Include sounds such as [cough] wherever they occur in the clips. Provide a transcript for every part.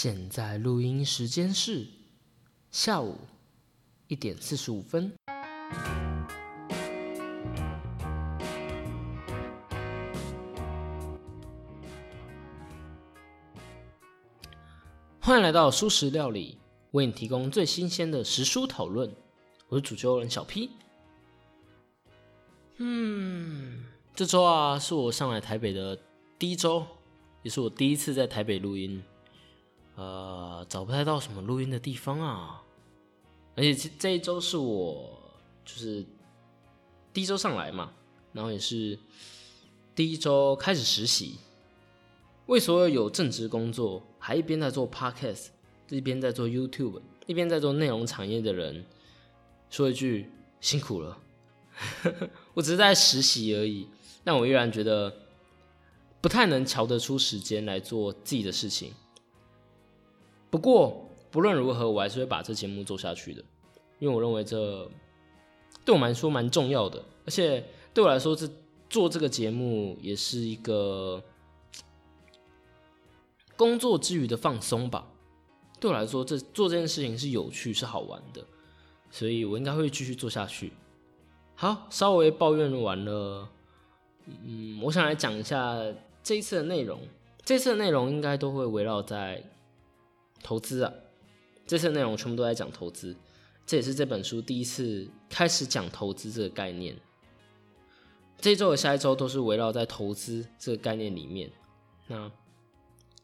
现在录音时间是下午一点四十五分。欢迎来到素食料理，为你提供最新鲜的食蔬讨论。我是主持人小 P。嗯，这周啊，是我上来台北的第一周，也是我第一次在台北录音。呃，找不太到什么录音的地方啊，而且这这一周是我就是第一周上来嘛，然后也是第一周开始实习。为所有有正职工作，还一边在做 podcast，一边在做 YouTube，一边在做内容产业的人，说一句辛苦了。[laughs] 我只是在实习而已，但我依然觉得不太能瞧得出时间来做自己的事情。不过不论如何，我还是会把这节目做下去的，因为我认为这对我们来说蛮重要的，而且对我来说，这做这个节目也是一个工作之余的放松吧。对我来说，这做这件事情是有趣、是好玩的，所以我应该会继续做下去。好，稍微抱怨完了，嗯，我想来讲一下这一次的内容。这次的内容应该都会围绕在。投资啊，这次内容全部都在讲投资，这也是这本书第一次开始讲投资这个概念。这一周和下一周都是围绕在投资这个概念里面。那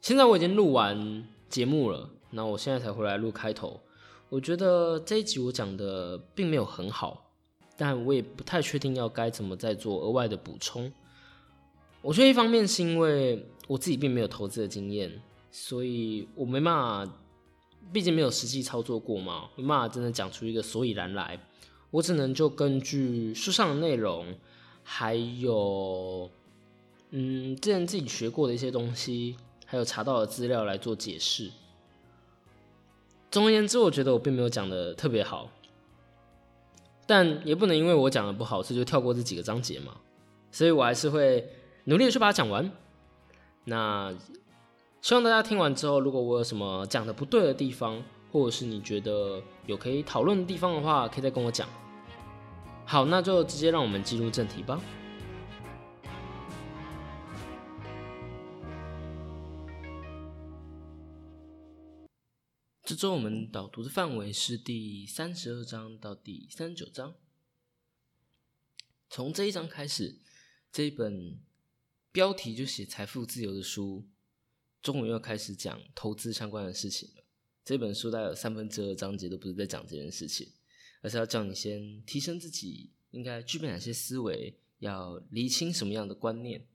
现在我已经录完节目了，那我现在才回来录开头。我觉得这一集我讲的并没有很好，但我也不太确定要该怎么再做额外的补充。我觉得一方面是因为我自己并没有投资的经验。所以我没办法，毕竟没有实际操作过嘛，没办法真的讲出一个所以然来。我只能就根据书上的内容，还有嗯之前自己学过的一些东西，还有查到的资料来做解释。总而言之，我觉得我并没有讲的特别好，但也不能因为我讲的不好，所以就跳过这几个章节嘛。所以我还是会努力的去把它讲完。那。希望大家听完之后，如果我有什么讲的不对的地方，或者是你觉得有可以讨论的地方的话，可以再跟我讲。好，那就直接让我们进入正题吧。这周我们导读的范围是第三十二章到第三十九章。从这一章开始，这一本标题就写“财富自由”的书。终于要开始讲投资相关的事情了。这本书大概有三分之二章节都不是在讲这件事情，而是要叫你先提升自己应该具备哪些思维，要厘清什么样的观念。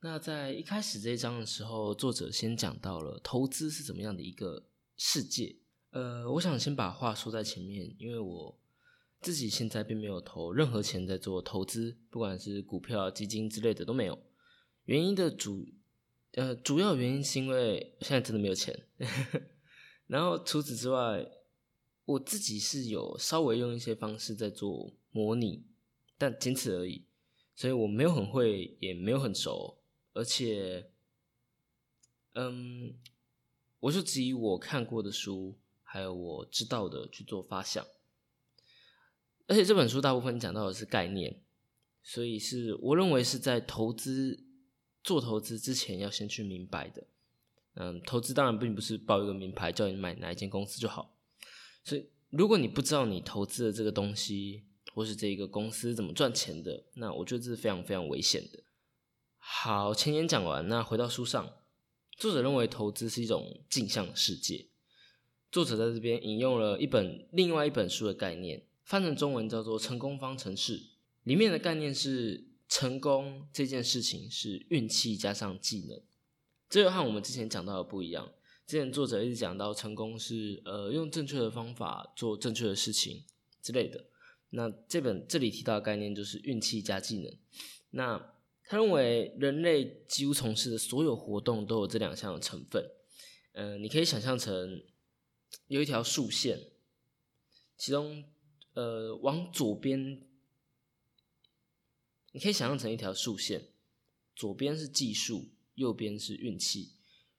那在一开始这一章的时候，作者先讲到了投资是怎么样的一个世界。呃，我想先把话说在前面，因为我自己现在并没有投任何钱在做投资，不管是股票、基金之类的都没有。原因的主。呃，主要原因是因为现在真的没有钱，[laughs] 然后除此之外，我自己是有稍微用一些方式在做模拟，但仅此而已，所以我没有很会，也没有很熟，而且，嗯，我就只以我看过的书，还有我知道的去做发想，而且这本书大部分讲到的是概念，所以是我认为是在投资。做投资之前要先去明白的，嗯，投资当然并不是报一个名牌叫你买哪一间公司就好。所以，如果你不知道你投资的这个东西或是这一个公司怎么赚钱的，那我觉得这是非常非常危险的。好，前言讲完，那回到书上，作者认为投资是一种镜像世界。作者在这边引用了一本另外一本书的概念，翻成中文叫做《成功方程式》，里面的概念是。成功这件事情是运气加上技能，这个和我们之前讲到的不一样。之前作者一直讲到成功是呃用正确的方法做正确的事情之类的。那这本这里提到的概念就是运气加技能。那他认为人类几乎从事的所有活动都有这两项的成分。嗯，你可以想象成有一条竖线，其中呃往左边。你可以想象成一条竖线，左边是技术，右边是运气。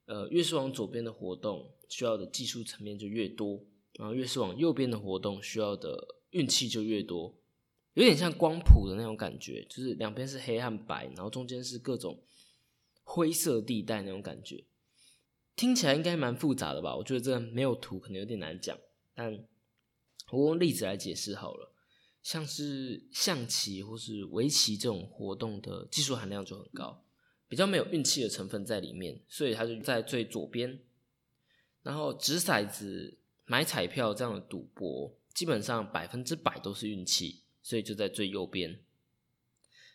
呃，越是往左边的活动，需要的技术层面就越多，然后越是往右边的活动，需要的运气就越多，有点像光谱的那种感觉，就是两边是黑和白，然后中间是各种灰色地带那种感觉，听起来应该蛮复杂的吧？我觉得这没有图可能有点难讲，但我用例子来解释好了，像是象棋或是围棋这种活动的技术含量就很高。比较没有运气的成分在里面，所以它就在最左边。然后掷骰子、买彩票这样的赌博，基本上百分之百都是运气，所以就在最右边。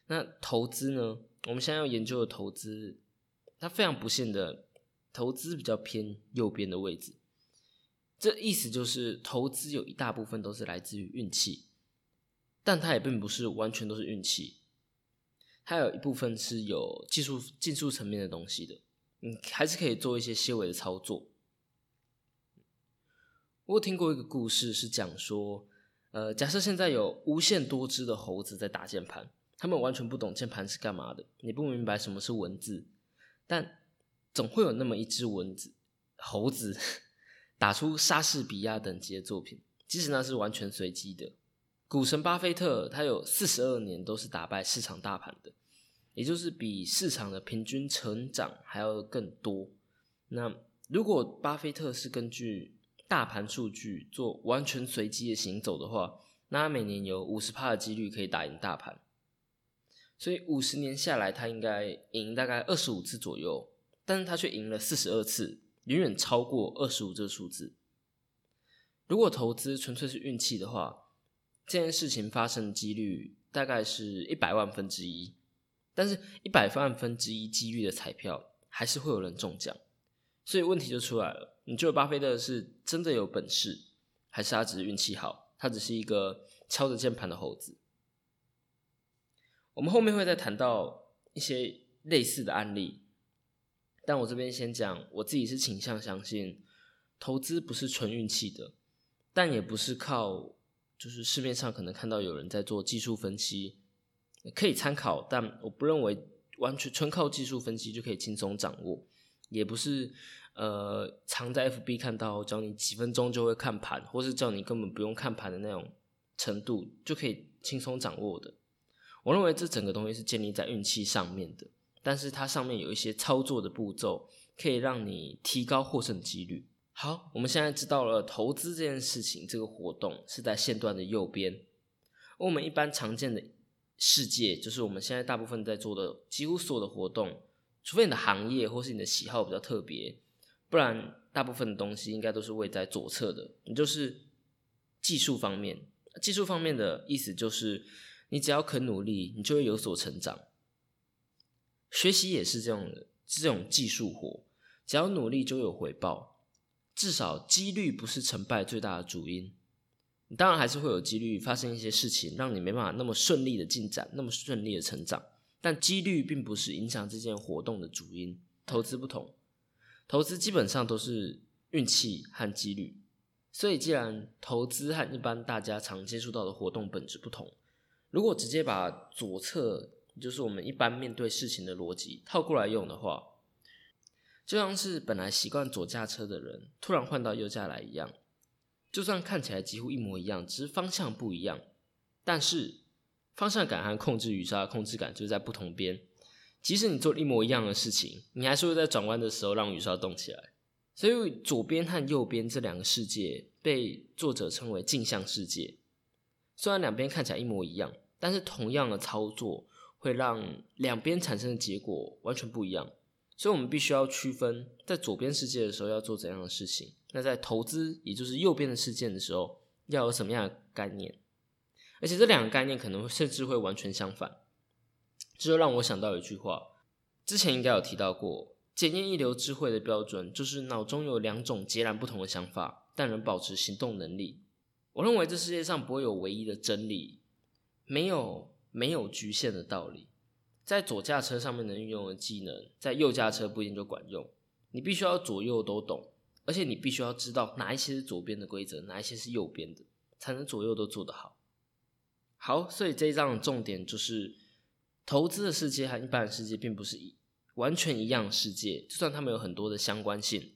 那投资呢？我们现在要研究的投资，它非常不幸的，投资比较偏右边的位置。这意思就是，投资有一大部分都是来自于运气，但它也并不是完全都是运气。它有一部分是有技术、技术层面的东西的，你还是可以做一些细微的操作。我听过一个故事，是讲说，呃，假设现在有无限多只的猴子在打键盘，他们完全不懂键盘是干嘛的，你不明白什么是文字，但总会有那么一只蚊子猴子 [laughs] 打出莎士比亚等级的作品，即使那是完全随机的。股神巴菲特，他有四十二年都是打败市场大盘的，也就是比市场的平均成长还要更多。那如果巴菲特是根据大盘数据做完全随机的行走的话，那他每年有五十趴的几率可以打赢大盘。所以五十年下来，他应该赢大概二十五次左右，但是他却赢了四十二次，远远超过二十五这个数字。如果投资纯粹是运气的话，这件事情发生的几率大概是一百万分之一，但是一百万分之一几率的彩票还是会有人中奖，所以问题就出来了：你觉得巴菲特是真的有本事，还是他只是运气好？他只是一个敲着键盘的猴子？我们后面会再谈到一些类似的案例，但我这边先讲，我自己是倾向相信，投资不是纯运气的，但也不是靠。就是市面上可能看到有人在做技术分析，可以参考，但我不认为完全纯靠技术分析就可以轻松掌握，也不是呃常在 FB 看到教你几分钟就会看盘，或是叫你根本不用看盘的那种程度就可以轻松掌握的。我认为这整个东西是建立在运气上面的，但是它上面有一些操作的步骤，可以让你提高获胜几率。好，我们现在知道了投资这件事情，这个活动是在线段的右边。我们一般常见的世界，就是我们现在大部分在做的几乎所有的活动，除非你的行业或是你的喜好比较特别，不然大部分的东西应该都是位在左侧的。你就是技术方面，技术方面的意思就是，你只要肯努力，你就会有所成长。学习也是这样的，这种技术活，只要努力就有回报。至少几率不是成败最大的主因，你当然还是会有几率发生一些事情，让你没办法那么顺利的进展，那么顺利的成长。但几率并不是影响这件活动的主因。投资不同，投资基本上都是运气和几率。所以，既然投资和一般大家常接触到的活动本质不同，如果直接把左侧，就是我们一般面对事情的逻辑套过来用的话。就像是本来习惯左驾车的人突然换到右驾来一样，就算看起来几乎一模一样，只是方向不一样，但是方向感和控制雨刷的控制感就在不同边。即使你做一模一样的事情，你还是会在转弯的时候让雨刷动起来。所以左边和右边这两个世界被作者称为镜像世界。虽然两边看起来一模一样，但是同样的操作会让两边产生的结果完全不一样。所以，我们必须要区分，在左边世界的时候要做怎样的事情；那在投资，也就是右边的事件的时候，要有什么样的概念？而且，这两个概念可能甚至会完全相反。这就让我想到一句话，之前应该有提到过：检验一流智慧的标准，就是脑中有两种截然不同的想法，但仍保持行动能力。我认为这世界上不会有唯一的真理，没有没有局限的道理。在左驾车上面能运用的技能，在右驾车不一定就管用。你必须要左右都懂，而且你必须要知道哪一些是左边的规则，哪一些是右边的，才能左右都做得好。好，所以这一章的重点就是，投资的世界和一般的世界并不是一完全一样的世界，就算他们有很多的相关性，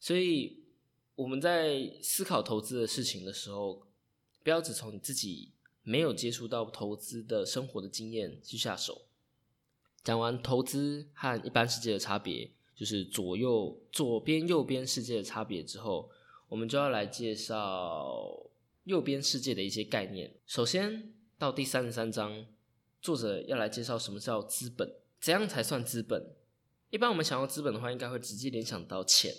所以我们在思考投资的事情的时候，不要只从你自己没有接触到投资的生活的经验去下手。讲完投资和一般世界的差别，就是左右左边右边世界的差别之后，我们就要来介绍右边世界的一些概念。首先到第三十三章，作者要来介绍什么叫资本。怎样才算资本？一般我们想要资本的话，应该会直接联想到钱。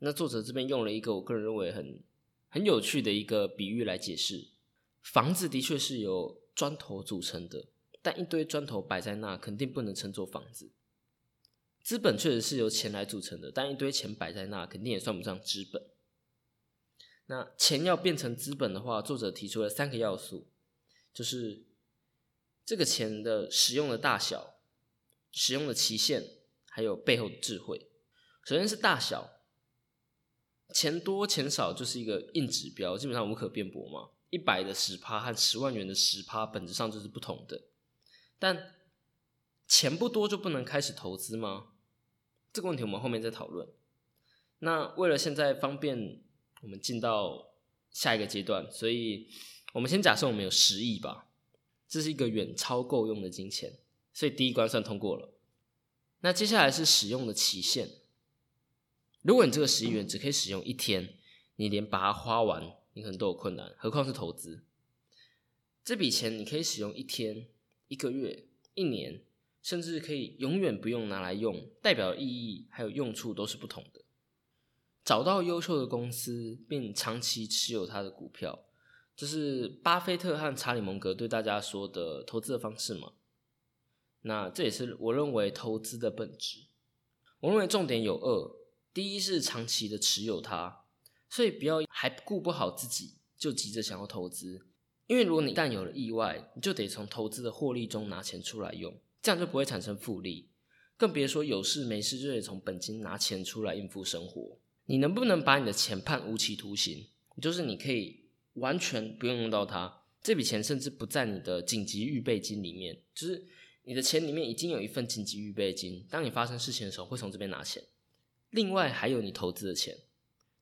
那作者这边用了一个我个人认为很很有趣的一个比喻来解释：房子的确是由砖头组成的，但一堆砖头摆在那，肯定不能称作房子。资本确实是由钱来组成的，但一堆钱摆在那，肯定也算不上资本。那钱要变成资本的话，作者提出了三个要素，就是这个钱的使用的大小。使用的期限，还有背后的智慧。首先是大小，钱多钱少就是一个硬指标，基本上无可辩驳嘛。一百的十趴和十万元的十趴本质上就是不同的。但钱不多就不能开始投资吗？这个问题我们后面再讨论。那为了现在方便我们进到下一个阶段，所以我们先假设我们有十亿吧，这是一个远超够用的金钱。所以第一关算通过了，那接下来是使用的期限。如果你这个十亿元只可以使用一天，你连把它花完，你可能都有困难，何况是投资。这笔钱你可以使用一天、一个月、一年，甚至可以永远不用拿来用，代表意义还有用处都是不同的。找到优秀的公司，并长期持有它的股票，这是巴菲特和查理蒙格对大家说的投资的方式吗？那这也是我认为投资的本质。我认为重点有二：第一是长期的持有它，所以不要还顾不好自己就急着想要投资，因为如果你一旦有了意外，你就得从投资的获利中拿钱出来用，这样就不会产生复利，更别说有事没事就得从本金拿钱出来应付生活。你能不能把你的钱判无期徒刑？就是你可以完全不用用到它，这笔钱甚至不在你的紧急预备金里面，就是。你的钱里面已经有一份紧急预备金，当你发生事情的时候会从这边拿钱。另外还有你投资的钱，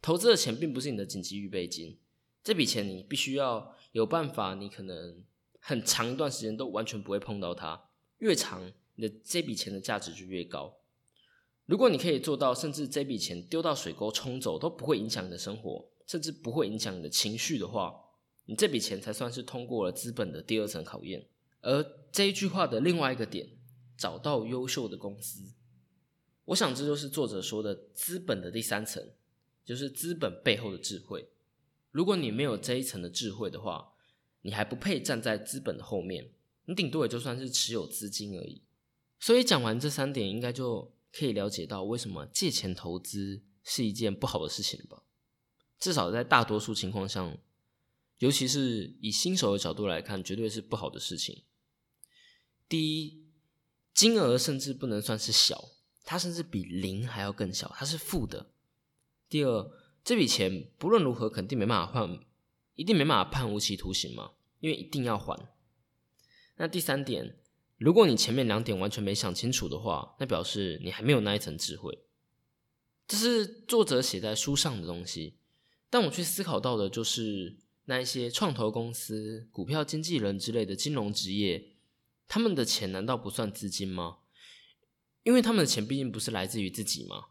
投资的钱并不是你的紧急预备金，这笔钱你必须要有办法，你可能很长一段时间都完全不会碰到它，越长你的这笔钱的价值就越高。如果你可以做到，甚至这笔钱丢到水沟冲走都不会影响你的生活，甚至不会影响你的情绪的话，你这笔钱才算是通过了资本的第二层考验。而这一句话的另外一个点，找到优秀的公司，我想这就是作者说的资本的第三层，就是资本背后的智慧。如果你没有这一层的智慧的话，你还不配站在资本的后面，你顶多也就算是持有资金而已。所以讲完这三点，应该就可以了解到为什么借钱投资是一件不好的事情吧？至少在大多数情况下，尤其是以新手的角度来看，绝对是不好的事情。第一，金额甚至不能算是小，它甚至比零还要更小，它是负的。第二，这笔钱不论如何肯定没办法换，一定没办法判无期徒刑嘛，因为一定要还。那第三点，如果你前面两点完全没想清楚的话，那表示你还没有那一层智慧。这是作者写在书上的东西，但我去思考到的就是那一些创投公司、股票经纪人之类的金融职业。他们的钱难道不算资金吗？因为他们的钱毕竟不是来自于自己嘛。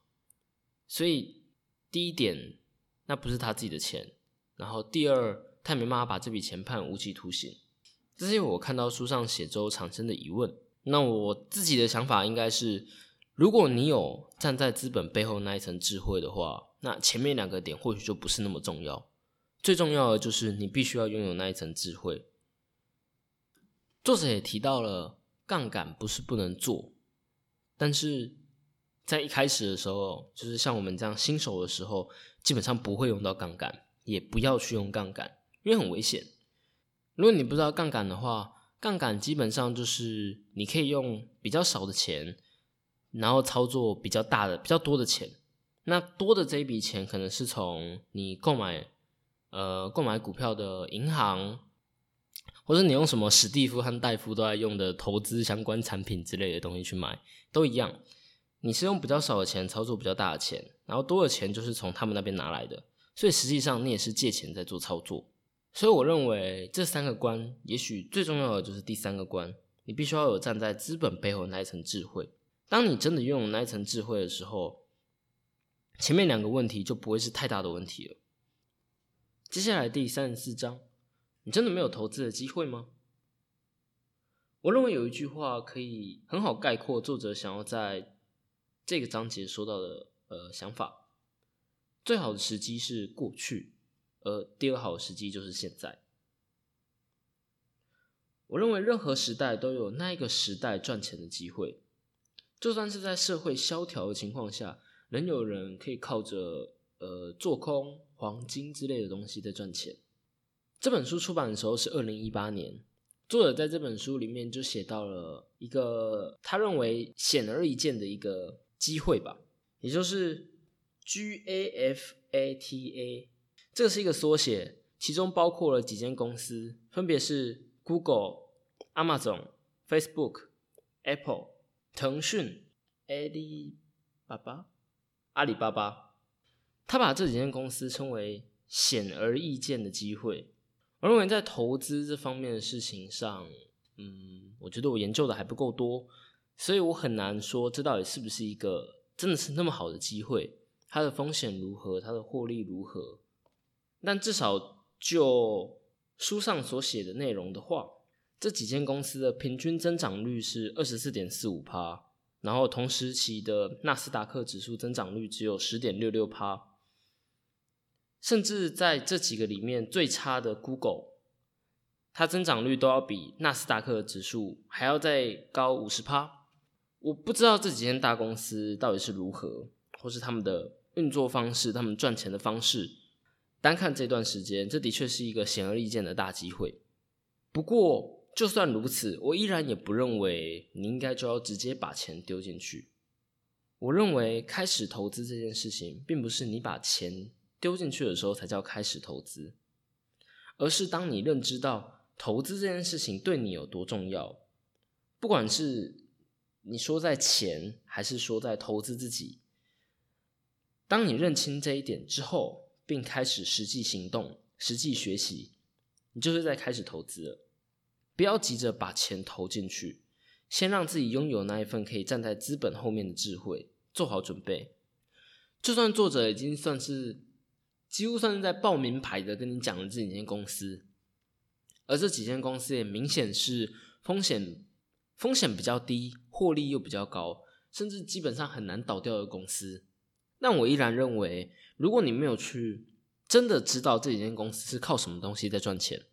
所以第一点，那不是他自己的钱。然后第二，他也没办法把这笔钱判无期徒刑。这是我看到书上写之后产生的疑问。那我自己的想法应该是，如果你有站在资本背后那一层智慧的话，那前面两个点或许就不是那么重要。最重要的就是你必须要拥有那一层智慧。作者也提到了杠杆不是不能做，但是在一开始的时候，就是像我们这样新手的时候，基本上不会用到杠杆，也不要去用杠杆，因为很危险。如果你不知道杠杆的话，杠杆基本上就是你可以用比较少的钱，然后操作比较大的、比较多的钱。那多的这一笔钱可能是从你购买呃购买股票的银行。或者你用什么史蒂夫和戴夫都在用的投资相关产品之类的东西去买，都一样。你是用比较少的钱操作比较大的钱，然后多的钱就是从他们那边拿来的，所以实际上你也是借钱在做操作。所以我认为这三个关，也许最重要的就是第三个关，你必须要有站在资本背后那一层智慧。当你真的拥有那一层智慧的时候，前面两个问题就不会是太大的问题了。接下来第三十四章，你真的没有投资的机会吗？我认为有一句话可以很好概括作者想要在这个章节说到的呃想法：最好的时机是过去。而第二好的时机就是现在。我认为任何时代都有那一个时代赚钱的机会，就算是在社会萧条的情况下，仍有人可以靠着呃做空黄金之类的东西在赚钱。这本书出版的时候是二零一八年，作者在这本书里面就写到了一个他认为显而易见的一个机会吧，也就是 GAFATA。这是一个缩写，其中包括了几间公司，分别是 Google、Amazon、Facebook、Apple、腾讯、阿里巴巴、阿里巴巴。他把这几间公司称为显而易见的机会。我认为在投资这方面的事情上，嗯，我觉得我研究的还不够多，所以我很难说这到底是不是一个真的是那么好的机会，它的风险如何，它的获利如何。但至少就书上所写的内容的话，这几间公司的平均增长率是二十四点四五趴，然后同时期的纳斯达克指数增长率只有十点六六趴，甚至在这几个里面最差的 Google，它增长率都要比纳斯达克指数还要再高五十趴。我不知道这几间大公司到底是如何，或是他们的运作方式，他们赚钱的方式。单看这段时间，这的确是一个显而易见的大机会。不过，就算如此，我依然也不认为你应该就要直接把钱丢进去。我认为，开始投资这件事情，并不是你把钱丢进去的时候才叫开始投资，而是当你认知到投资这件事情对你有多重要，不管是你说在钱，还是说在投资自己，当你认清这一点之后。并开始实际行动、实际学习，你就是在开始投资了。不要急着把钱投进去，先让自己拥有那一份可以站在资本后面的智慧，做好准备。就算作者已经算是几乎算是在报名牌的跟你讲了这几间公司，而这几间公司也明显是风险风险比较低、获利又比较高，甚至基本上很难倒掉的公司。但我依然认为。如果你没有去真的知道这几间公司是靠什么东西在赚钱，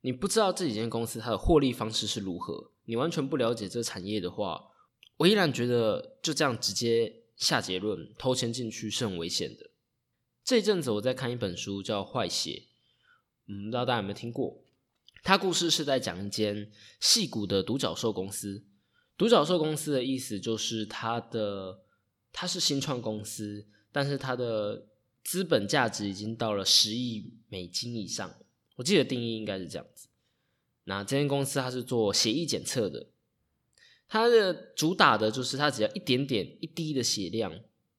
你不知道这几间公司它的获利方式是如何，你完全不了解这个产业的话，我依然觉得就这样直接下结论投钱进去是很危险的。这一阵子我在看一本书叫《坏血》，嗯，不知道大家有没有听过？它故事是在讲一间戏骨的独角兽公司。独角兽公司的意思就是它的它是新创公司。但是它的资本价值已经到了十亿美金以上，我记得定义应该是这样子。那这间公司它是做血液检测的，它的主打的就是它只要一点点一滴的血量，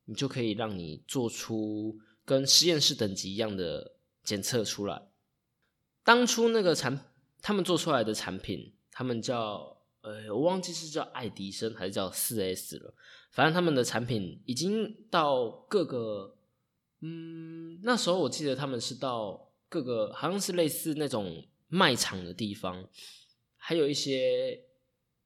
你就可以让你做出跟实验室等级一样的检测出来。当初那个产他们做出来的产品，他们叫。呃，我忘记是叫爱迪生还是叫四 S 了。反正他们的产品已经到各个，嗯，那时候我记得他们是到各个，好像是类似那种卖场的地方，还有一些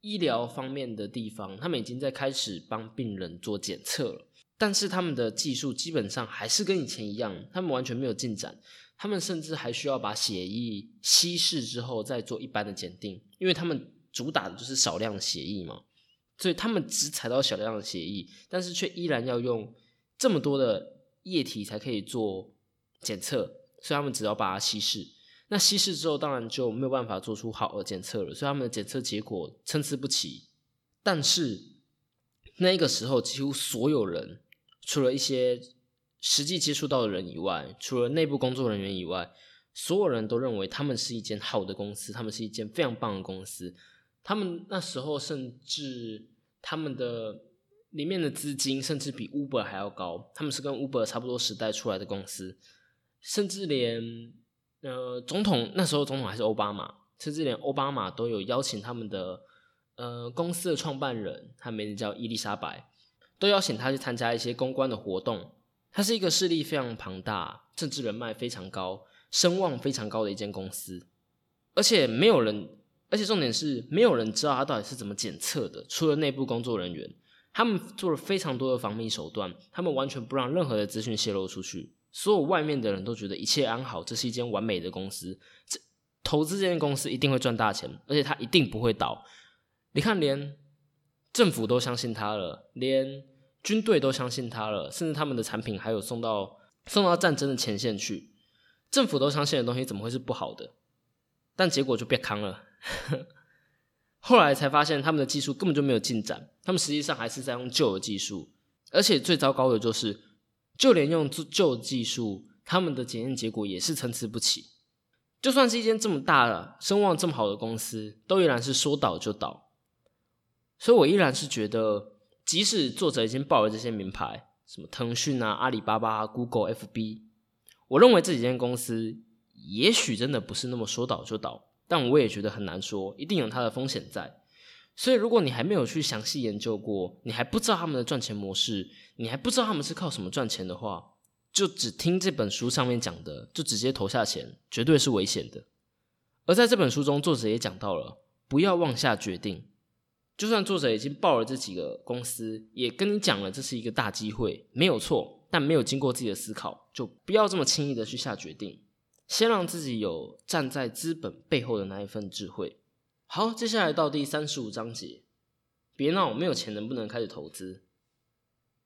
医疗方面的地方，他们已经在开始帮病人做检测了。但是他们的技术基本上还是跟以前一样，他们完全没有进展。他们甚至还需要把血液稀释之后再做一般的检定，因为他们。主打的就是少量的血液嘛，所以他们只采到小量的血液，但是却依然要用这么多的液体才可以做检测，所以他们只要把它稀释。那稀释之后，当然就没有办法做出好的检测了，所以他们的检测结果参差不齐。但是那个时候，几乎所有人，除了一些实际接触到的人以外，除了内部工作人员以外，所有人都认为他们是一间好的公司，他们是一间非常棒的公司。他们那时候甚至他们的里面的资金甚至比 Uber 还要高，他们是跟 Uber 差不多时代出来的公司，甚至连呃总统那时候总统还是奥巴马，甚至连奥巴马都有邀请他们的呃公司的创办人，他名字叫伊丽莎白，都邀请他去参加一些公关的活动。它是一个势力非常庞大、政治人脉非常高、声望非常高的一间公司，而且没有人，而且重点是没有人知道它到底是怎么检测的，除了内部工作人员。他们做了非常多的防密手段，他们完全不让任何的资讯泄露出去。所有外面的人都觉得一切安好，这是一间完美的公司。这投资这间公司一定会赚大钱，而且它一定不会倒。你看，连政府都相信他了，连军队都相信他了，甚至他们的产品还有送到送到战争的前线去。政府都相信的东西，怎么会是不好的？但结果就别康了。[laughs] 后来才发现，他们的技术根本就没有进展，他们实际上还是在用旧的技术，而且最糟糕的就是，就连用旧技术，他们的检验结果也是参差不齐。就算是一间这么大的、声望这么好的公司，都依然是说倒就倒。所以我依然是觉得，即使作者已经报了这些名牌，什么腾讯啊、阿里巴巴、Google、FB，我认为这几间公司也许真的不是那么说倒就倒。但我也觉得很难说，一定有它的风险在。所以，如果你还没有去详细研究过，你还不知道他们的赚钱模式，你还不知道他们是靠什么赚钱的话，就只听这本书上面讲的，就直接投下钱，绝对是危险的。而在这本书中，作者也讲到了，不要妄下决定。就算作者已经报了这几个公司，也跟你讲了这是一个大机会，没有错，但没有经过自己的思考，就不要这么轻易的去下决定。先让自己有站在资本背后的那一份智慧。好，接下来到第三十五章节，别闹，没有钱能不能开始投资？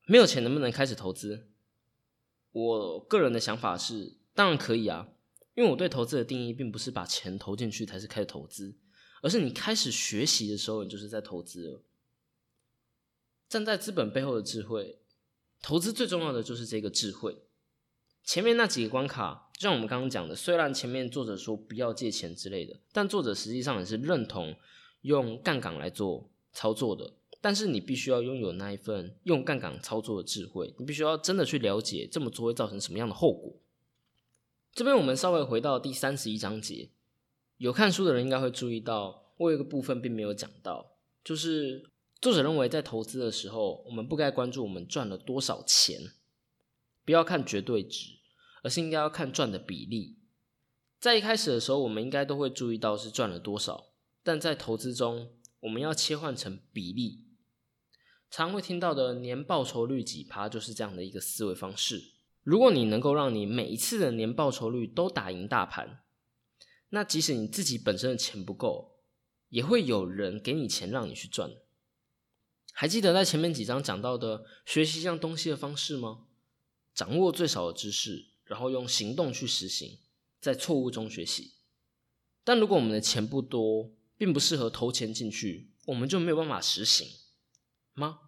没有钱能不能开始投资？我个人的想法是，当然可以啊，因为我对投资的定义并不是把钱投进去才是开始投资，而是你开始学习的时候，你就是在投资。站在资本背后的智慧，投资最重要的就是这个智慧。前面那几个关卡。就像我们刚刚讲的，虽然前面作者说不要借钱之类的，但作者实际上也是认同用杠杆来做操作的。但是你必须要拥有那一份用杠杆操作的智慧，你必须要真的去了解这么做会造成什么样的后果。这边我们稍微回到第三十一章节，有看书的人应该会注意到，我有一个部分并没有讲到，就是作者认为在投资的时候，我们不该关注我们赚了多少钱，不要看绝对值。而是应该要看赚的比例，在一开始的时候，我们应该都会注意到是赚了多少，但在投资中，我们要切换成比例。常会听到的年报酬率几趴，就是这样的一个思维方式。如果你能够让你每一次的年报酬率都打赢大盘，那即使你自己本身的钱不够，也会有人给你钱让你去赚。还记得在前面几章讲到的学习一样东西的方式吗？掌握最少的知识。然后用行动去实行，在错误中学习。但如果我们的钱不多，并不适合投钱进去，我们就没有办法实行吗？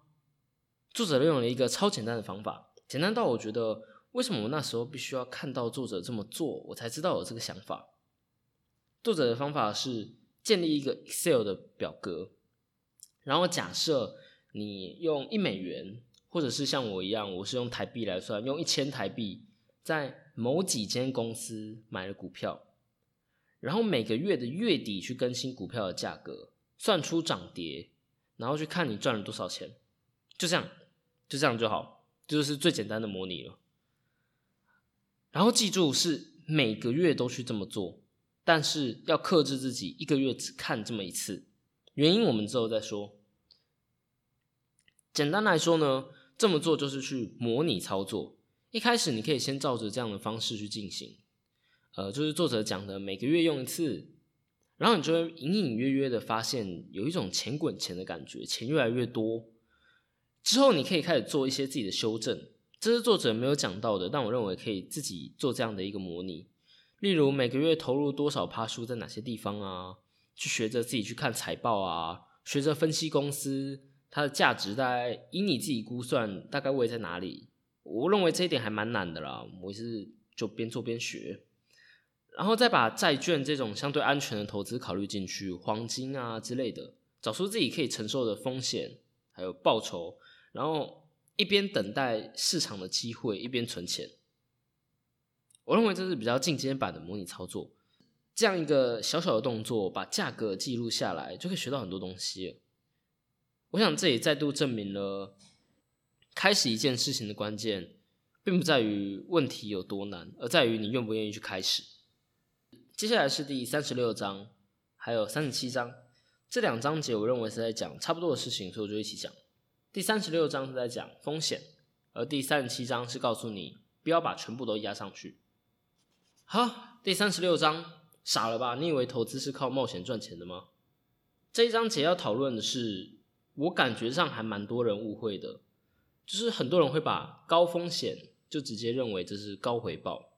作者用了一个超简单的方法，简单到我觉得，为什么我那时候必须要看到作者这么做，我才知道有这个想法。作者的方法是建立一个 Excel 的表格，然后假设你用一美元，或者是像我一样，我是用台币来算，用一千台币。在某几间公司买了股票，然后每个月的月底去更新股票的价格，算出涨跌，然后去看你赚了多少钱，就这样，就这样就好，这就是最简单的模拟了。然后记住是每个月都去这么做，但是要克制自己一个月只看这么一次，原因我们之后再说。简单来说呢，这么做就是去模拟操作。一开始你可以先照着这样的方式去进行，呃，就是作者讲的每个月用一次，然后你就会隐隐约约的发现有一种钱滚钱的感觉，钱越来越多。之后你可以开始做一些自己的修正，这是作者没有讲到的，但我认为可以自己做这样的一个模拟。例如每个月投入多少趴数在哪些地方啊？去学着自己去看财报啊，学着分析公司它的价值，大概以你自己估算大概位在哪里。我认为这一点还蛮难的啦，我是就边做边学，然后再把债券这种相对安全的投资考虑进去，黄金啊之类的，找出自己可以承受的风险还有报酬，然后一边等待市场的机会，一边存钱。我认为这是比较进阶版的模拟操作。这样一个小小的动作，把价格记录下来，就可以学到很多东西。我想这也再度证明了，开始一件事情的关键，并不在于问题有多难，而在于你愿不愿意去开始。接下来是第三十六章，还有三十七章这两章节，我认为是在讲差不多的事情，所以我就一起讲。第三十六章是在讲风险，而第三十七章是告诉你不要把全部都压上去。好，第三十六章。傻了吧？你以为投资是靠冒险赚钱的吗？这一章节要讨论的是，我感觉上还蛮多人误会的，就是很多人会把高风险就直接认为这是高回报。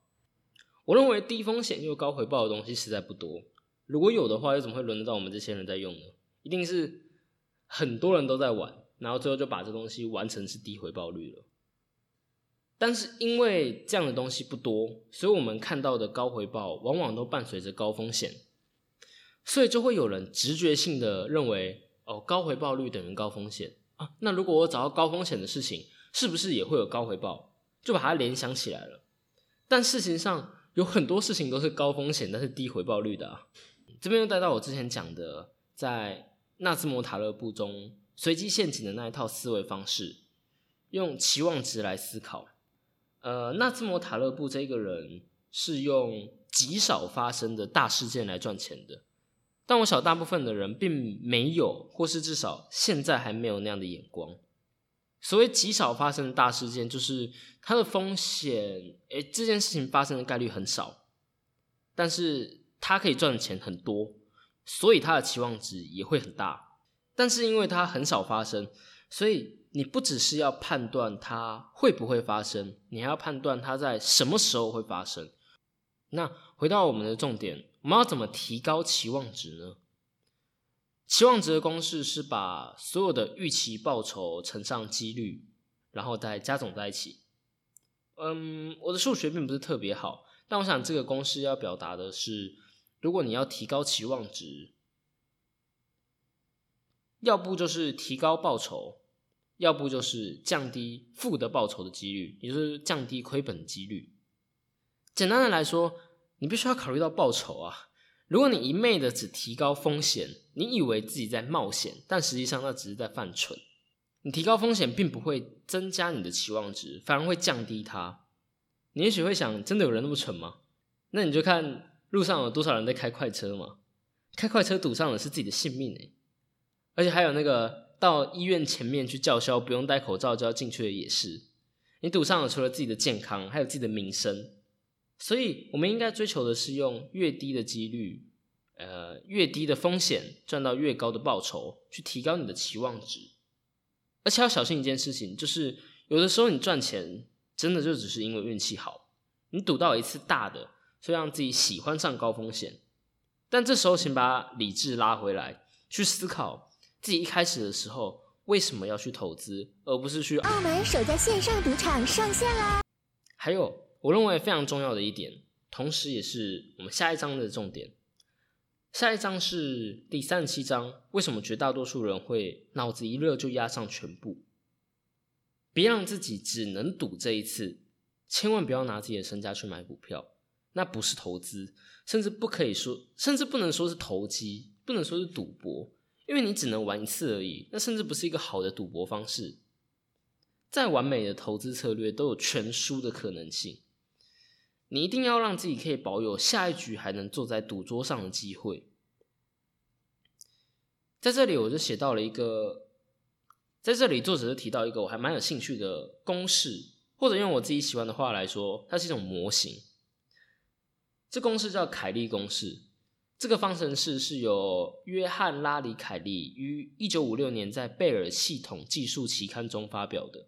我认为低风险又高回报的东西实在不多，如果有的话，又怎么会轮得到我们这些人在用呢？一定是很多人都在玩，然后最后就把这东西完成是低回报率了。但是因为这样的东西不多，所以我们看到的高回报往往都伴随着高风险，所以就会有人直觉性的认为，哦，高回报率等于高风险啊。那如果我找到高风险的事情，是不是也会有高回报？就把它联想起来了。但事实上有很多事情都是高风险但是低回报率的啊。这边又带到我之前讲的，在纳兹摩塔勒布中随机陷阱的那一套思维方式，用期望值来思考。呃，纳兹摩塔勒布这个人是用极少发生的大事件来赚钱的，但我想大部分的人并没有，或是至少现在还没有那样的眼光。所谓极少发生的大事件，就是它的风险，诶，这件事情发生的概率很少，但是它可以赚的钱很多，所以它的期望值也会很大。但是因为它很少发生，所以。你不只是要判断它会不会发生，你还要判断它在什么时候会发生。那回到我们的重点，我们要怎么提高期望值呢？期望值的公式是把所有的预期报酬乘上几率，然后再加总在一起。嗯，我的数学并不是特别好，但我想这个公式要表达的是，如果你要提高期望值，要不就是提高报酬。要不就是降低负的报酬的几率，也就是降低亏本的几率。简单的来说，你必须要考虑到报酬啊。如果你一昧的只提高风险，你以为自己在冒险，但实际上那只是在犯蠢。你提高风险并不会增加你的期望值，反而会降低它。你也许会想，真的有人那么蠢吗？那你就看路上有多少人在开快车嘛。开快车赌上的是自己的性命诶，而且还有那个。到医院前面去叫嚣，不用戴口罩就要进去的也是。你赌上了，除了自己的健康，还有自己的名声。所以，我们应该追求的是用越低的几率，呃，越低的风险，赚到越高的报酬，去提高你的期望值。而且要小心一件事情，就是有的时候你赚钱真的就只是因为运气好，你赌到一次大的，所以让自己喜欢上高风险。但这时候，请把理智拉回来，去思考。自己一开始的时候为什么要去投资，而不是去澳门首家线上赌场上线啦？还有，我认为非常重要的一点，同时也是我们下一章的重点。下一章是第三十七章，为什么绝大多数人会脑子一热就押上全部？别让自己只能赌这一次，千万不要拿自己的身家去买股票，那不是投资，甚至不可以说，甚至不能说是投机，不能说是赌博。因为你只能玩一次而已，那甚至不是一个好的赌博方式。再完美的投资策略都有全输的可能性。你一定要让自己可以保有下一局还能坐在赌桌上的机会。在这里，我就写到了一个，在这里作者就提到一个我还蛮有兴趣的公式，或者用我自己喜欢的话来说，它是一种模型。这公式叫凯利公式。这个方程式是由约翰·拉里·凯利于一九五六年在《贝尔系统技术期刊》中发表的。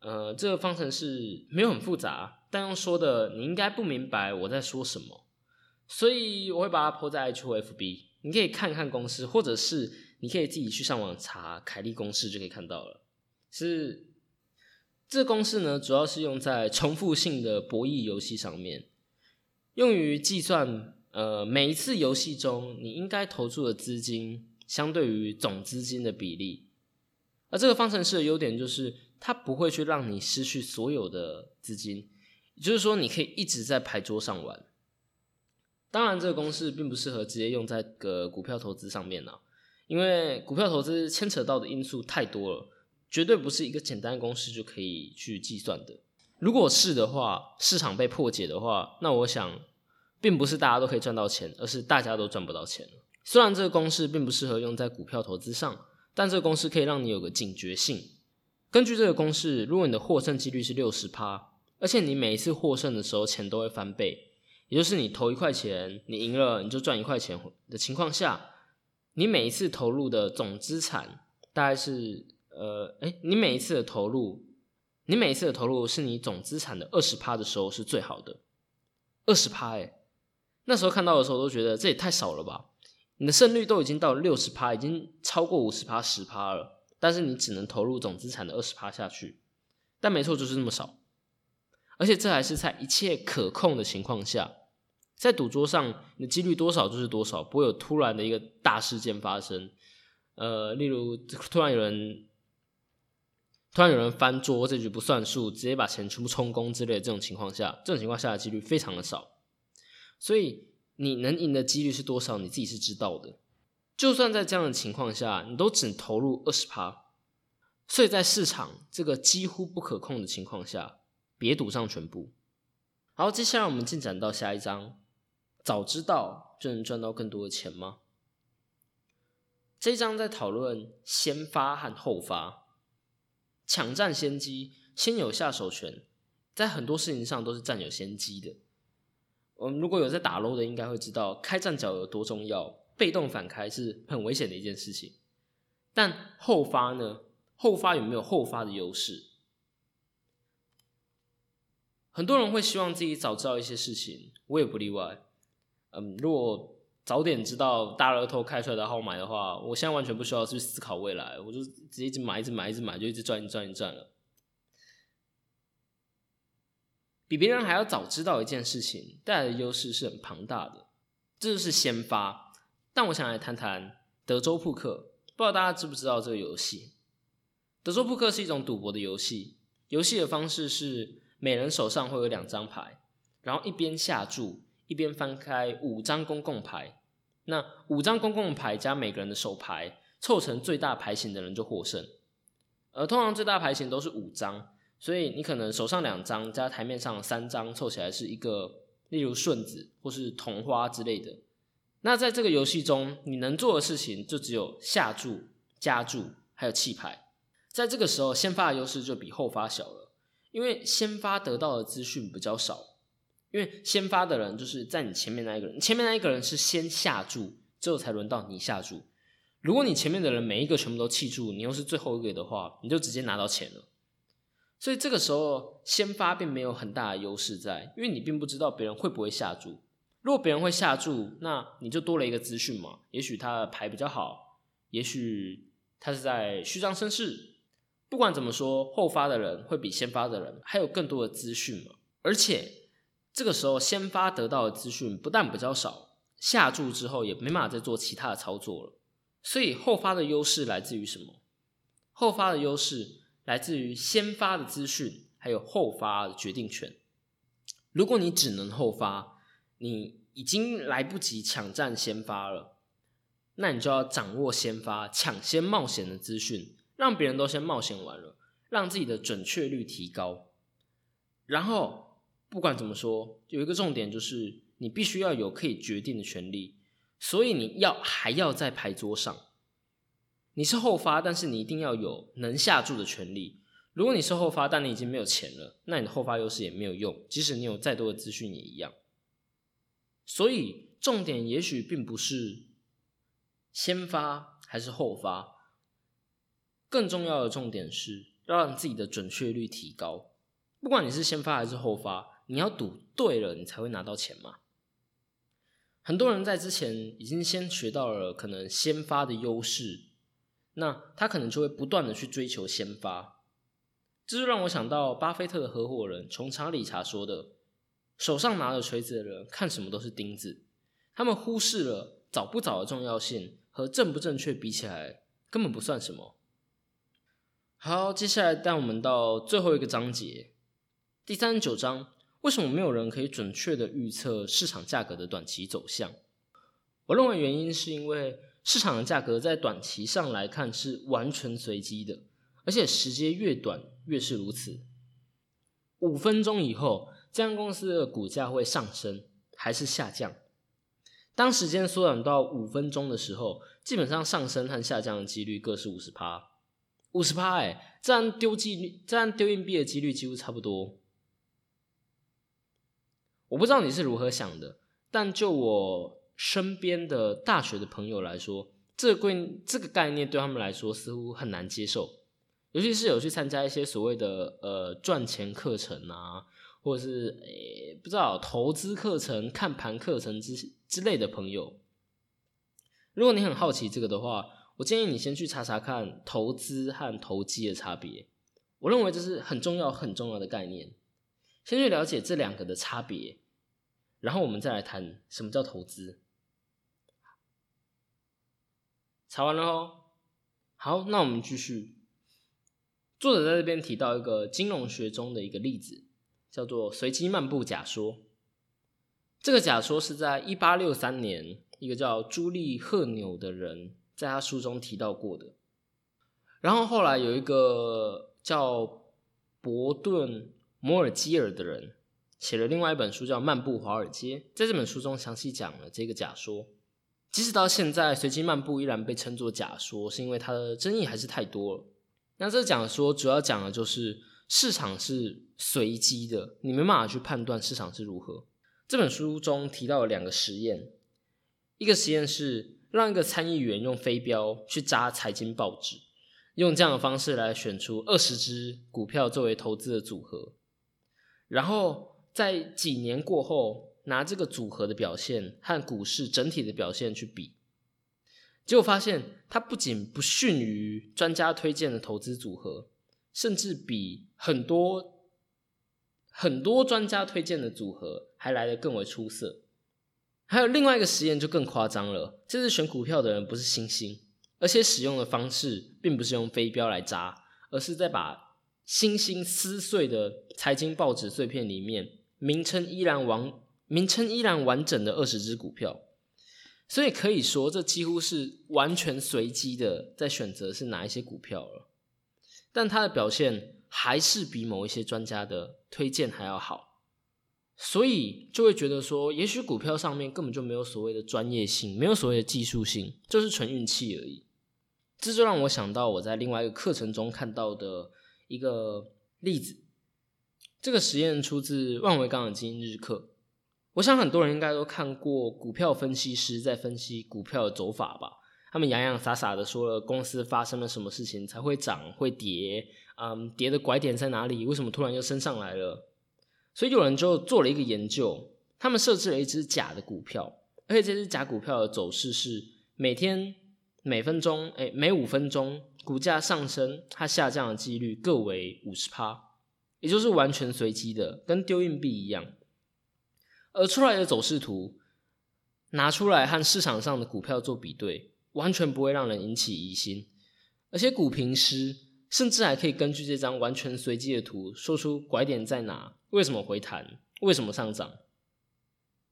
呃，这个方程式没有很复杂，但用说的你应该不明白我在说什么，所以我会把它 po 在 HFB，你可以看看公式，或者是你可以自己去上网查凯利公式就可以看到了。是这个公式呢，主要是用在重复性的博弈游戏上面，用于计算。呃，每一次游戏中，你应该投注的资金相对于总资金的比例。而这个方程式的优点就是它不会去让你失去所有的资金，也就是说你可以一直在牌桌上玩。当然，这个公式并不适合直接用在个股票投资上面呢，因为股票投资牵扯到的因素太多了，绝对不是一个简单公式就可以去计算的。如果是的话，市场被破解的话，那我想并不是大家都可以赚到钱，而是大家都赚不到钱。虽然这个公式并不适合用在股票投资上，但这个公式可以让你有个警觉性。根据这个公式，如果你的获胜几率是六十趴，而且你每一次获胜的时候钱都会翻倍。也就是你投一块钱，你赢了你就赚一块钱的情况下，你每一次投入的总资产大概是呃，哎，你每一次的投入，你每一次的投入是你总资产的二十趴的时候是最好的，二十趴哎，那时候看到的时候都觉得这也太少了吧？你的胜率都已经到六十趴，已经超过五十趴十趴了，但是你只能投入总资产的二十趴下去，但没错就是那么少，而且这还是在一切可控的情况下。在赌桌上，你的几率多少就是多少，不会有突然的一个大事件发生。呃，例如突然有人突然有人翻桌，这局不算数，直接把钱全部充公之类的这种情况下，这种情况下的几率非常的少。所以你能赢的几率是多少，你自己是知道的。就算在这样的情况下，你都只投入二十趴。所以在市场这个几乎不可控的情况下，别赌上全部。好，接下来我们进展到下一章。早知道就能赚到更多的钱吗？这一章在讨论先发和后发，抢占先机，先有下手权，在很多事情上都是占有先机的。嗯如果有在打捞的，应该会知道开战角有多重要，被动反开是很危险的一件事情。但后发呢？后发有没有后发的优势？很多人会希望自己早知道一些事情，我也不例外。嗯，如果早点知道大乐透开出来的号码的话，我现在完全不需要去思考未来，我就直接一直买，一直买，一直买，就一直赚，一赚，一赚了。比别人还要早知道一件事情带来的优势是很庞大的，这就是先发。但我想来谈谈德州扑克，不知道大家知不知道这个游戏？德州扑克是一种赌博的游戏，游戏的方式是每人手上会有两张牌，然后一边下注。一边翻开五张公共牌，那五张公共牌加每个人的手牌，凑成最大牌型的人就获胜。而通常最大牌型都是五张，所以你可能手上两张加台面上三张，凑起来是一个，例如顺子或是同花之类的。那在这个游戏中，你能做的事情就只有下注、加注，还有弃牌。在这个时候，先发的优势就比后发小了，因为先发得到的资讯比较少。因为先发的人就是在你前面那一个人，前面那一个人是先下注，之后才轮到你下注。如果你前面的人每一个全部都弃注，你又是最后一个的话，你就直接拿到钱了。所以这个时候先发并没有很大的优势在，因为你并不知道别人会不会下注。如果别人会下注，那你就多了一个资讯嘛。也许他的牌比较好，也许他是在虚张声势。不管怎么说，后发的人会比先发的人还有更多的资讯嘛，而且。这个时候，先发得到的资讯不但比较少，下注之后也没办法再做其他的操作了。所以后发的优势来自于什么？后发的优势来自于先发的资讯，还有后发的决定权。如果你只能后发，你已经来不及抢占先发了，那你就要掌握先发、抢先冒险的资讯，让别人都先冒险完了，让自己的准确率提高，然后。不管怎么说，有一个重点就是你必须要有可以决定的权利，所以你要还要在牌桌上。你是后发，但是你一定要有能下注的权利。如果你是后发，但你已经没有钱了，那你的后发优势也没有用，即使你有再多的资讯也一样。所以重点也许并不是先发还是后发，更重要的重点是要让自己的准确率提高。不管你是先发还是后发。你要赌对了，你才会拿到钱嘛。很多人在之前已经先学到了可能先发的优势，那他可能就会不断的去追求先发。这就让我想到巴菲特的合伙人穷查理查说的：“手上拿着锤子的人看什么都是钉子，他们忽视了早不早的重要性和正不正确比起来根本不算什么。”好，接下来带我们到最后一个章节，第三十九章。为什么没有人可以准确的预测市场价格的短期走向？我认为原因是因为市场的价格在短期上来看是完全随机的，而且时间越短越是如此。五分钟以后，这家公司的股价会上升还是下降？当时间缩短到五分钟的时候，基本上上升和下降的几率各是五十趴，五十趴哎，这样丢几率，这样丢硬币的几率几乎差不多。我不知道你是如何想的，但就我身边的大学的朋友来说，这个规这个概念对他们来说似乎很难接受，尤其是有去参加一些所谓的呃赚钱课程啊，或者是诶不知道投资课程、看盘课程之之类的朋友。如果你很好奇这个的话，我建议你先去查查看投资和投机的差别。我认为这是很重要、很重要的概念，先去了解这两个的差别。然后我们再来谈什么叫投资。查完了哦，好，那我们继续。作者在这边提到一个金融学中的一个例子，叫做随机漫步假说。这个假说是在一八六三年，一个叫朱利赫纽的人在他书中提到过的。然后后来有一个叫伯顿摩尔基尔的人。写了另外一本书叫《漫步华尔街》，在这本书中详细讲了这个假说。即使到现在，随机漫步依然被称作假说，是因为它的争议还是太多了。那这讲说主要讲的就是市场是随机的，你没办法去判断市场是如何。这本书中提到了两个实验，一个实验是让一个参议员用飞镖去扎财经报纸，用这样的方式来选出二十只股票作为投资的组合，然后。在几年过后，拿这个组合的表现和股市整体的表现去比，结果发现它不仅不逊于专家推荐的投资组合，甚至比很多很多专家推荐的组合还来得更为出色。还有另外一个实验就更夸张了，这次选股票的人不是星星，而且使用的方式并不是用飞镖来扎，而是在把星星撕碎的财经报纸碎片里面。名称依然完，名称依然完整的二十只股票，所以可以说这几乎是完全随机的，在选择是哪一些股票了。但它的表现还是比某一些专家的推荐还要好，所以就会觉得说，也许股票上面根本就没有所谓的专业性，没有所谓的技术性，就是纯运气而已。这就让我想到我在另外一个课程中看到的一个例子。这个实验出自万维钢的今日课，我想很多人应该都看过股票分析师在分析股票的走法吧？他们洋洋洒洒的说了公司发生了什么事情才会涨会跌，嗯，跌的拐点在哪里？为什么突然又升上来了？所以有人就做了一个研究，他们设置了一只假的股票，而且这只假股票的走势是每天每分钟，哎，每五分钟股价上升，它下降的几率各为五十趴。也就是完全随机的，跟丢硬币一样，而出来的走势图拿出来和市场上的股票做比对，完全不会让人引起疑心，而且股评师甚至还可以根据这张完全随机的图，说出拐点在哪，为什么回弹，为什么上涨。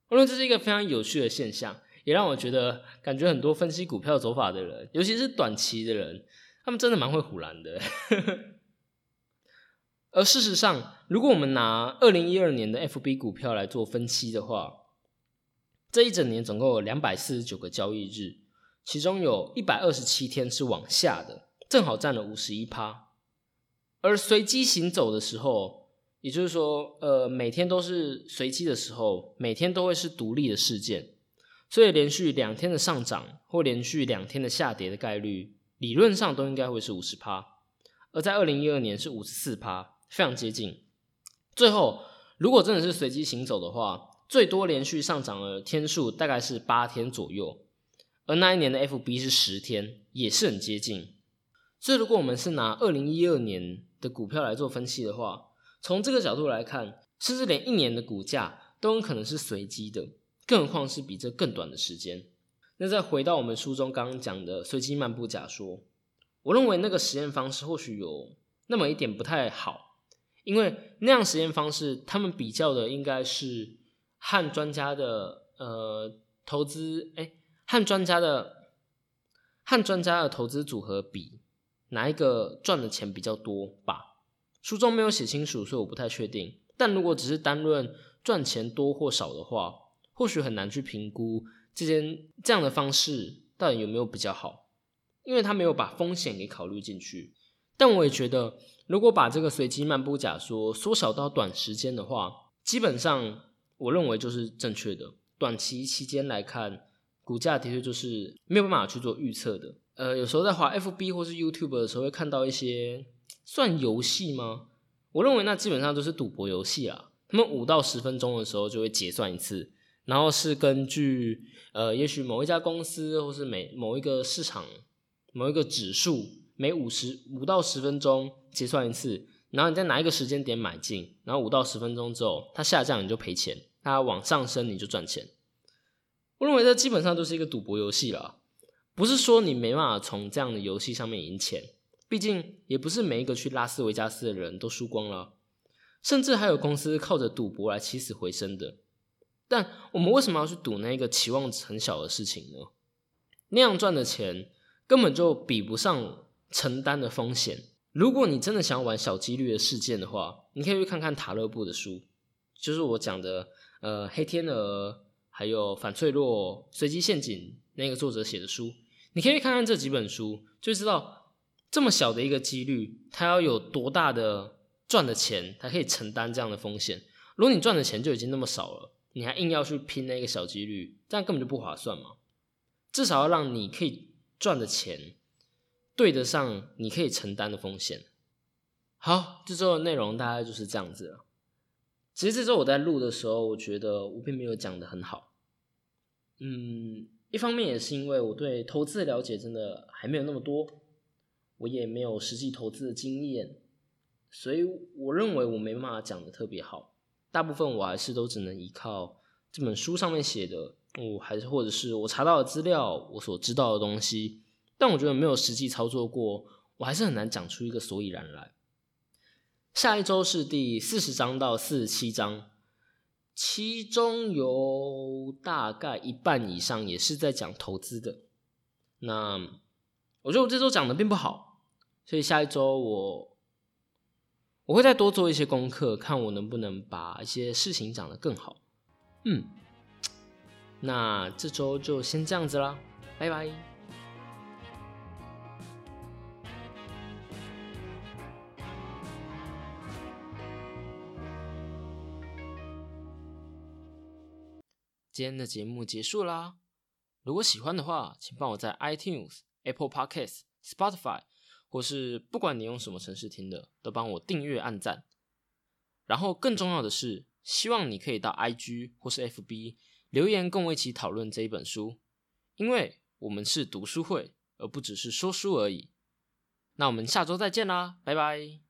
我认为这是一个非常有趣的现象，也让我觉得感觉很多分析股票走法的人，尤其是短期的人，他们真的蛮会唬人的。[laughs] 而事实上，如果我们拿二零一二年的 FB 股票来做分析的话，这一整年总共有两百四十九个交易日，其中有一百二十七天是往下的，正好占了五十一趴。而随机行走的时候，也就是说，呃，每天都是随机的时候，每天都会是独立的事件，所以连续两天的上涨或连续两天的下跌的概率，理论上都应该会是五十趴。而在二零一二年是五十四趴。非常接近。最后，如果真的是随机行走的话，最多连续上涨的天数大概是八天左右，而那一年的 FB 是十天，也是很接近。所以，如果我们是拿二零一二年的股票来做分析的话，从这个角度来看，甚至连一年的股价都很可能是随机的，更何况是比这更短的时间。那再回到我们书中刚刚讲的随机漫步假说，我认为那个实验方式或许有。那么一点不太好，因为那样实验方式，他们比较的应该是和专家的呃投资，哎，和专家的和专家的投资组合比，哪一个赚的钱比较多吧？书中没有写清楚，所以我不太确定。但如果只是单论赚钱多或少的话，或许很难去评估这件这样的方式到底有没有比较好，因为他没有把风险给考虑进去。但我也觉得，如果把这个随机漫步假说缩小到短时间的话，基本上我认为就是正确的。短期期间来看，股价的确就是没有办法去做预测的。呃，有时候在滑 FB 或是 YouTube 的时候，会看到一些算游戏吗？我认为那基本上都是赌博游戏啊。他们五到十分钟的时候就会结算一次，然后是根据呃，也许某一家公司或是每某一个市场某一个指数，每五十五到十分钟结算一次，然后你在哪一个时间点买进，然后五到十分钟之后它下降你就赔钱，它往上升你就赚钱。我认为这基本上就是一个赌博游戏了，不是说你没办法从这样的游戏上面赢钱，毕竟也不是每一个去拉斯维加斯的人都输光了。甚至还有公司靠着赌博来起死回生的，但我们为什么要去赌那个期望值很小的事情呢？那样赚的钱根本就比不上承担的风险。如果你真的想玩小几率的事件的话，你可以去看看塔勒布的书，就是我讲的呃黑天鹅，还有反脆弱、随机陷阱那个作者写的书，你可以看看这几本书，就知道这么小的一个几率，它要有多大的。赚的钱才可以承担这样的风险。如果你赚的钱就已经那么少了，你还硬要去拼那个小几率，这样根本就不划算嘛。至少要让你可以赚的钱对得上你可以承担的风险。好，这周的内容大概就是这样子了。其实这周我在录的时候，我觉得我并没有讲的很好。嗯，一方面也是因为我对投资的了解真的还没有那么多，我也没有实际投资的经验。所以我认为我没办法讲的特别好，大部分我还是都只能依靠这本书上面写的，我还是或者是我查到的资料，我所知道的东西。但我觉得没有实际操作过，我还是很难讲出一个所以然来。下一周是第四十章到四十七章，其中有大概一半以上也是在讲投资的。那我觉得我这周讲的并不好，所以下一周我。我会再多做一些功课，看我能不能把一些事情讲得更好。嗯，那这周就先这样子啦，拜拜。今天的节目结束啦，如果喜欢的话，请帮我在 iTunes、Apple Podcasts、Spotify。或是不管你用什么程式听的，都帮我订阅、按赞。然后更重要的是，希望你可以到 IG 或是 FB 留言，跟我一起讨论这一本书，因为我们是读书会，而不只是说书而已。那我们下周再见啦，拜拜。